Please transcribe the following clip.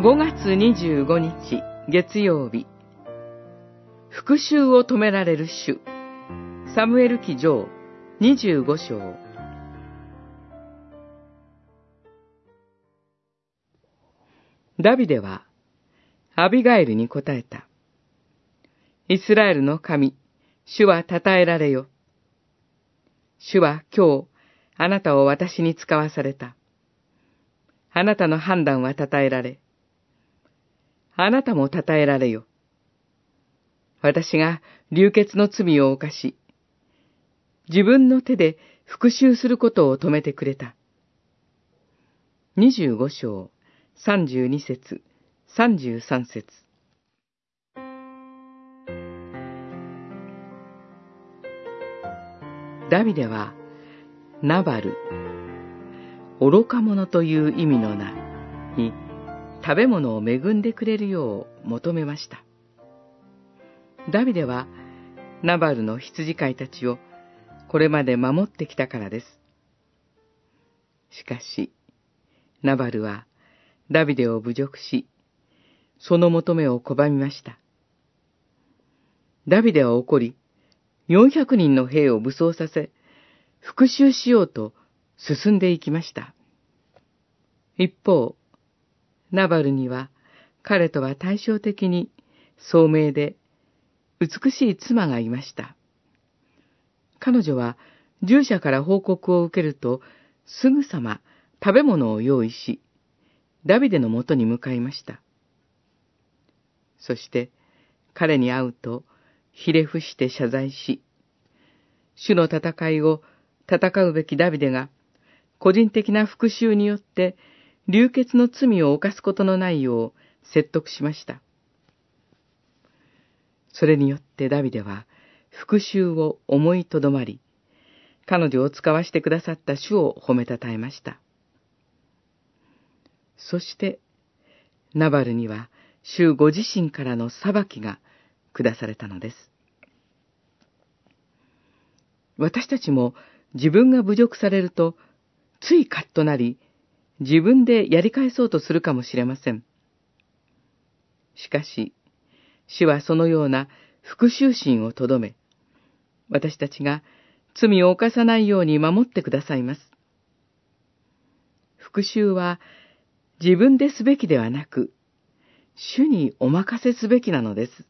5月25日月曜日復讐を止められる主サムエル記上25章ダビデはアビガエルに答えた。イスラエルの神、主は称えられよ。主は今日、あなたを私に使わされた。あなたの判断は称えられ、あなたも称えられよ。私が流血の罪を犯し、自分の手で復讐することを止めてくれた。25章32節33節ダビデは、ナバル、愚か者という意味の名に、食べ物を恵んでくれるよう求めました。ダビデは、ナバルの羊飼いたちをこれまで守ってきたからです。しかし、ナバルはダビデを侮辱し、その求めを拒みました。ダビデは怒り、400人の兵を武装させ、復讐しようと進んでいきました。一方、ナバルには彼とは対照的に聡明で美しい妻がいました。彼女は従者から報告を受けるとすぐさま食べ物を用意し、ダビデのもとに向かいました。そして彼に会うとひれ伏して謝罪し、主の戦いを戦うべきダビデが、個人的な復讐によって流血の罪を犯すことのないよう説得しました。それによってダビデは復讐を思いとどまり、彼女を使わしてくださった主を褒めたたえました。そして、ナバルには主ご自身からの裁きが下されたのです。私たちも自分が侮辱されると、ついカッとなり、自分でやり返そうとするかもしれません。しかし、主はそのような復讐心をとどめ、私たちが罪を犯さないように守ってくださいます。復讐は自分ですべきではなく、主にお任せすべきなのです。